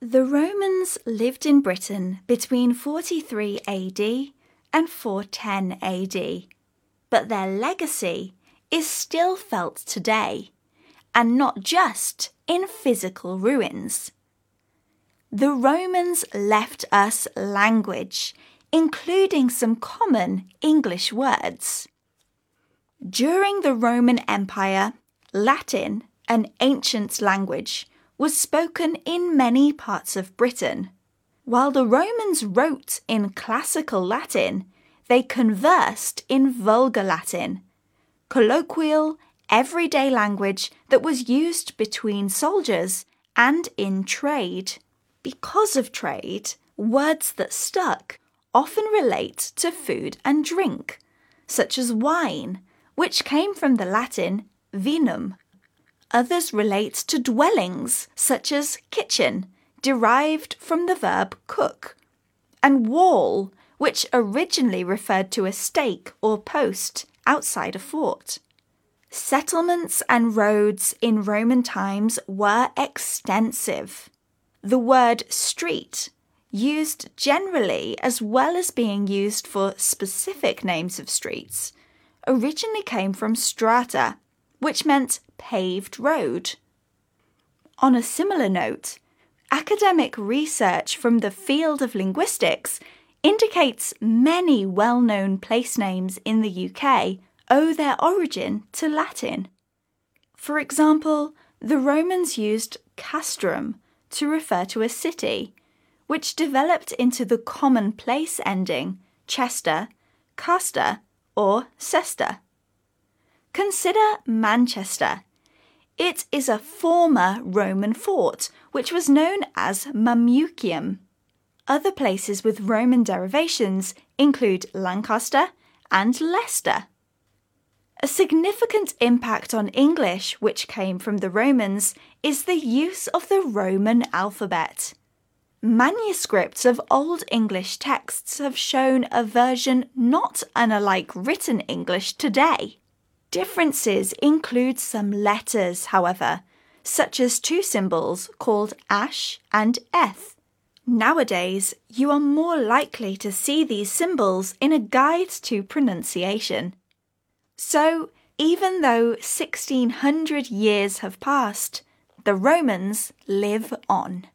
The Romans lived in Britain between 43 AD and 410 AD, but their legacy is still felt today, and not just in physical ruins. The Romans left us language, including some common English words. During the Roman Empire, Latin, an ancient language, was spoken in many parts of Britain. While the Romans wrote in classical Latin, they conversed in vulgar Latin, colloquial, everyday language that was used between soldiers and in trade. Because of trade, words that stuck often relate to food and drink, such as wine, which came from the Latin vinum, Others relate to dwellings, such as kitchen, derived from the verb cook, and wall, which originally referred to a stake or post outside a fort. Settlements and roads in Roman times were extensive. The word street, used generally as well as being used for specific names of streets, originally came from strata, which meant paved road. On a similar note, academic research from the field of linguistics indicates many well known place names in the UK owe their origin to Latin. For example, the Romans used castrum to refer to a city, which developed into the common place ending chester, caster, or cester. Consider Manchester, it is a former Roman fort, which was known as Mamucium. Other places with Roman derivations include Lancaster and Leicester. A significant impact on English, which came from the Romans, is the use of the Roman alphabet. Manuscripts of Old English texts have shown a version not unlike written English today. Differences include some letters, however, such as two symbols called ash and eth. Nowadays, you are more likely to see these symbols in a guide to pronunciation. So, even though 1600 years have passed, the Romans live on.